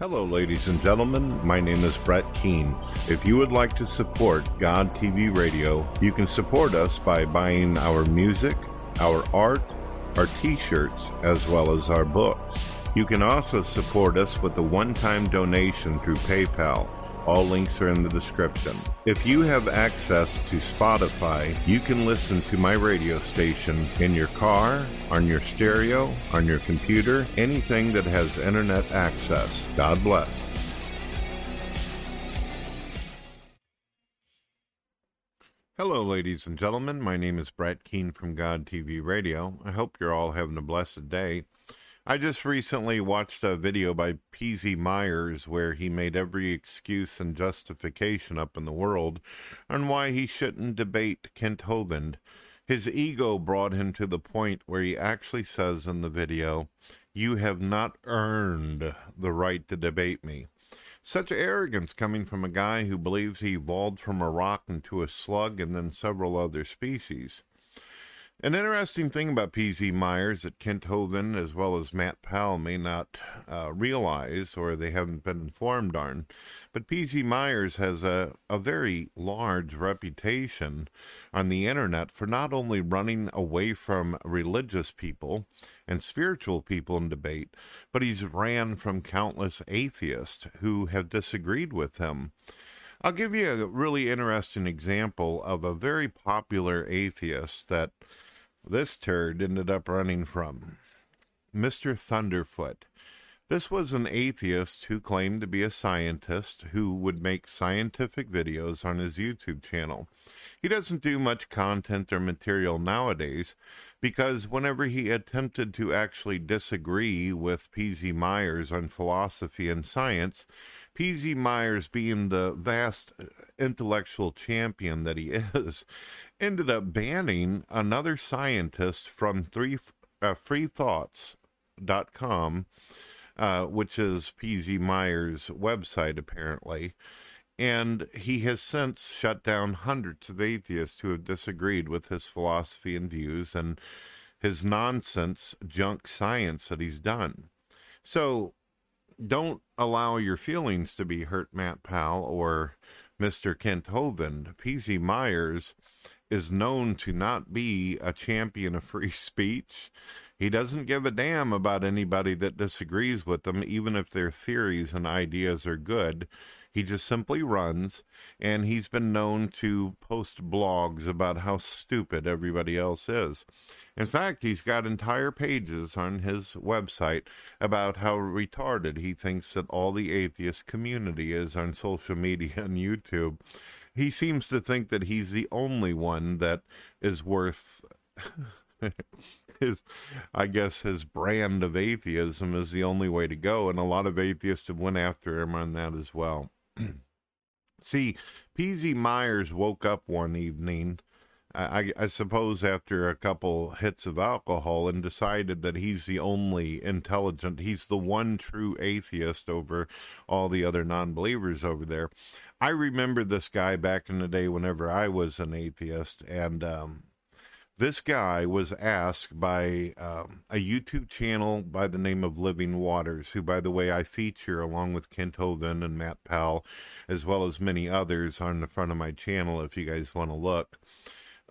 Hello, ladies and gentlemen. My name is Brett Keane. If you would like to support God TV Radio, you can support us by buying our music, our art, our t shirts, as well as our books. You can also support us with a one time donation through PayPal. All links are in the description. If you have access to Spotify, you can listen to my radio station in your car, on your stereo, on your computer, anything that has internet access. God bless. Hello, ladies and gentlemen. My name is Brett Keane from God TV Radio. I hope you're all having a blessed day. I just recently watched a video by P.Z. Myers where he made every excuse and justification up in the world on why he shouldn't debate Kent Hovind. His ego brought him to the point where he actually says in the video, You have not earned the right to debate me. Such arrogance coming from a guy who believes he evolved from a rock into a slug and then several other species. An interesting thing about P.Z. Myers that Kent Hovind as well as Matt Powell may not uh, realize or they haven't been informed on, but P.Z. Myers has a, a very large reputation on the internet for not only running away from religious people and spiritual people in debate, but he's ran from countless atheists who have disagreed with him. I'll give you a really interesting example of a very popular atheist that this turd ended up running from Mr. Thunderfoot. This was an atheist who claimed to be a scientist who would make scientific videos on his YouTube channel. He doesn't do much content or material nowadays because whenever he attempted to actually disagree with P.Z. Myers on philosophy and science, P.Z. Myers, being the vast intellectual champion that he is, ended up banning another scientist from three, uh, freethoughts.com, uh, which is P.Z. Myers' website, apparently. And he has since shut down hundreds of atheists who have disagreed with his philosophy and views and his nonsense junk science that he's done. So don't allow your feelings to be hurt, Matt Powell or Mr. Kent Hovind. P.Z. Myers is known to not be a champion of free speech. He doesn't give a damn about anybody that disagrees with him, even if their theories and ideas are good. He just simply runs, and he's been known to post blogs about how stupid everybody else is. In fact, he's got entire pages on his website about how retarded he thinks that all the atheist community is on social media and YouTube. He seems to think that he's the only one that is worth his I guess his brand of atheism is the only way to go and a lot of atheists have went after him on that as well. See, PZ Myers woke up one evening I, I, suppose after a couple hits of alcohol and decided that he's the only intelligent, he's the one true atheist over all the other non believers over there. I remember this guy back in the day whenever I was an atheist, and um, this guy was asked by um, a YouTube channel by the name of Living Waters, who, by the way, I feature along with Kent Hovind and Matt Powell, as well as many others on the front of my channel if you guys want to look.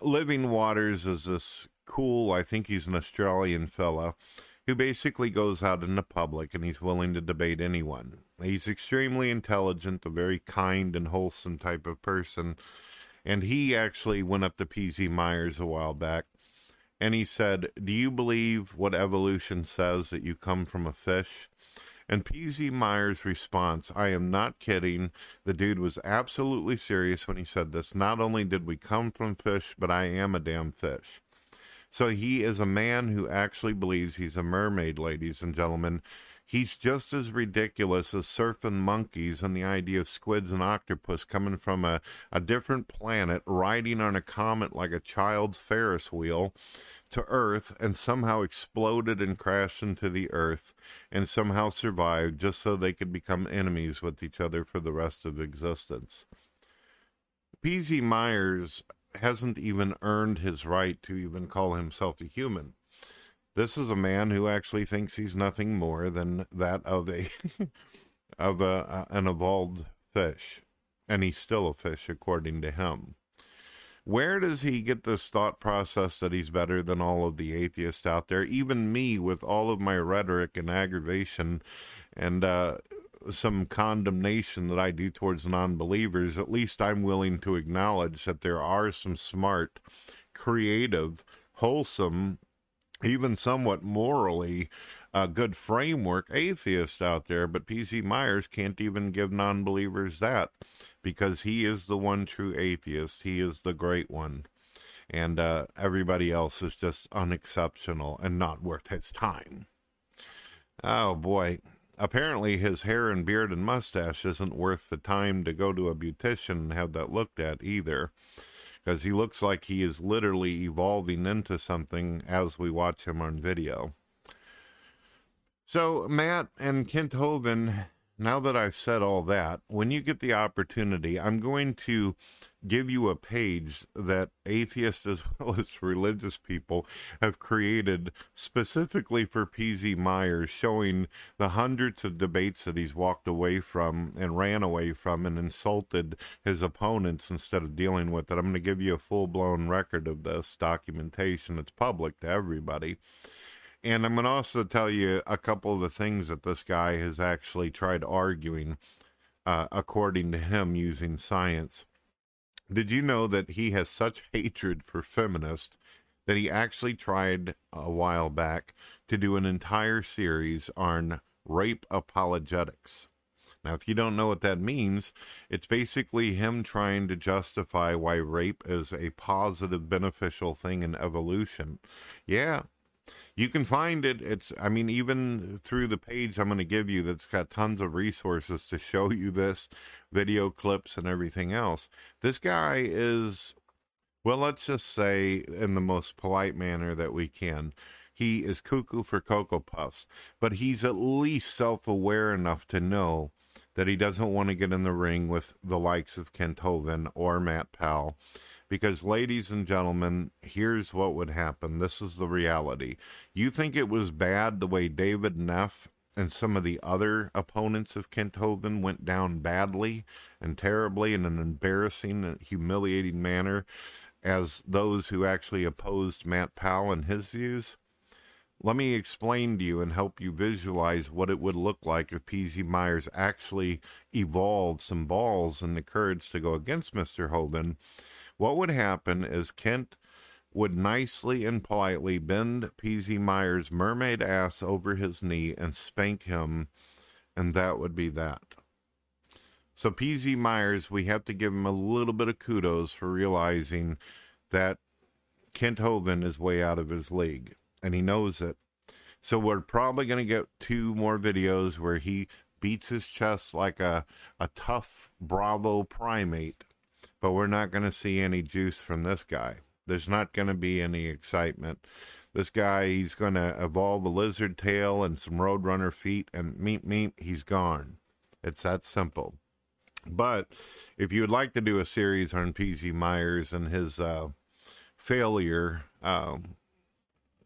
Living Waters is this cool, I think he's an Australian fella, who basically goes out in the public and he's willing to debate anyone. He's extremely intelligent, a very kind and wholesome type of person. And he actually went up to PZ Myers a while back and he said, Do you believe what evolution says that you come from a fish? And PZ Myers' response, I am not kidding. The dude was absolutely serious when he said this. Not only did we come from fish, but I am a damn fish. So he is a man who actually believes he's a mermaid, ladies and gentlemen. He's just as ridiculous as surfing monkeys and the idea of squids and octopus coming from a, a different planet, riding on a comet like a child's Ferris wheel to Earth and somehow exploded and crashed into the Earth and somehow survived just so they could become enemies with each other for the rest of existence. P.Z. Myers hasn't even earned his right to even call himself a human. This is a man who actually thinks he's nothing more than that of a of a, an evolved fish, and he's still a fish according to him. Where does he get this thought process that he's better than all of the atheists out there? Even me, with all of my rhetoric and aggravation and uh, some condemnation that I do towards non believers, at least I'm willing to acknowledge that there are some smart, creative, wholesome, even somewhat morally uh, good framework atheists out there. But P.Z. Myers can't even give non believers that because he is the one true atheist. He is the great one. And uh, everybody else is just unexceptional and not worth his time. Oh boy. Apparently, his hair and beard and mustache isn't worth the time to go to a beautician and have that looked at either. Because he looks like he is literally evolving into something as we watch him on video. So, Matt and Kent Hovind now that I've said all that, when you get the opportunity, I'm going to give you a page that atheists as well as religious people have created specifically for PZ Myers, showing the hundreds of debates that he's walked away from and ran away from and insulted his opponents instead of dealing with it. I'm going to give you a full blown record of this documentation. It's public to everybody. And I'm going to also tell you a couple of the things that this guy has actually tried arguing, uh, according to him, using science. Did you know that he has such hatred for feminists that he actually tried a while back to do an entire series on rape apologetics? Now, if you don't know what that means, it's basically him trying to justify why rape is a positive, beneficial thing in evolution. Yeah, you can find it. It's, I mean, even through the page I'm going to give you that's got tons of resources to show you this, video clips and everything else. This guy is, well, let's just say in the most polite manner that we can, he is cuckoo for Cocoa Puffs, but he's at least self aware enough to know that he doesn't want to get in the ring with the likes of Kent or Matt Powell because, ladies and gentlemen, here's what would happen. This is the reality. You think it was bad the way David Neff and some of the other opponents of Kent Hovind went down badly and terribly in an embarrassing and humiliating manner as those who actually opposed Matt Powell and his views? Let me explain to you and help you visualize what it would look like if PZ Myers actually evolved some balls and the courage to go against Mr. Hovind what would happen is Kent would nicely and politely bend PZ Myers' mermaid ass over his knee and spank him, and that would be that. So, PZ Myers, we have to give him a little bit of kudos for realizing that Kent Hovind is way out of his league, and he knows it. So, we're probably going to get two more videos where he beats his chest like a, a tough Bravo primate but we're not going to see any juice from this guy. There's not going to be any excitement. This guy, he's going to evolve a lizard tail and some roadrunner feet, and meet, meet, he's gone. It's that simple. But if you would like to do a series on PZ Myers and his uh, failure um,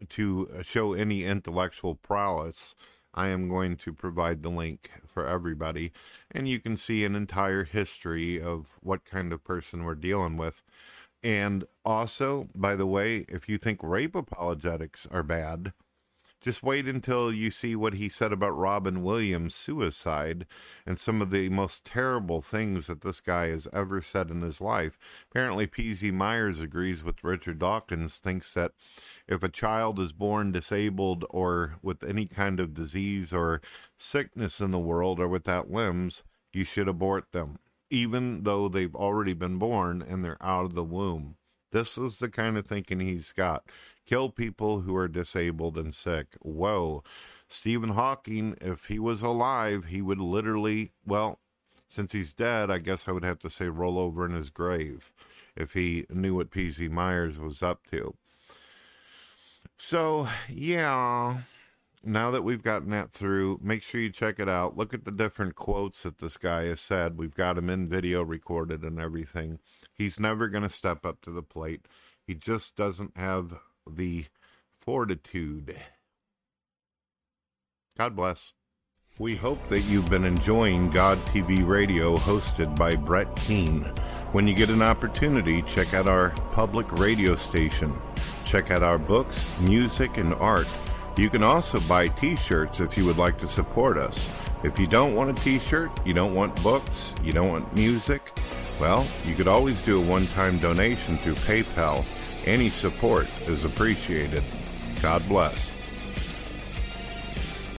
to show any intellectual prowess, I am going to provide the link for everybody, and you can see an entire history of what kind of person we're dealing with. And also, by the way, if you think rape apologetics are bad, just wait until you see what he said about Robin Williams' suicide and some of the most terrible things that this guy has ever said in his life. Apparently, P.Z. Myers agrees with Richard Dawkins, thinks that if a child is born disabled or with any kind of disease or sickness in the world or without limbs, you should abort them, even though they've already been born and they're out of the womb. This is the kind of thinking he's got kill people who are disabled and sick. Whoa. Stephen Hawking, if he was alive, he would literally, well, since he's dead, I guess I would have to say roll over in his grave if he knew what P.Z. Myers was up to. So, yeah, now that we've gotten that through, make sure you check it out. Look at the different quotes that this guy has said. We've got him in video recorded and everything. He's never going to step up to the plate. He just doesn't have the fortitude. God bless. We hope that you've been enjoying God TV Radio hosted by Brett Keane. When you get an opportunity, check out our public radio station. Check out our books, music, and art. You can also buy t shirts if you would like to support us. If you don't want a t shirt, you don't want books, you don't want music, well, you could always do a one time donation through PayPal. Any support is appreciated. God bless.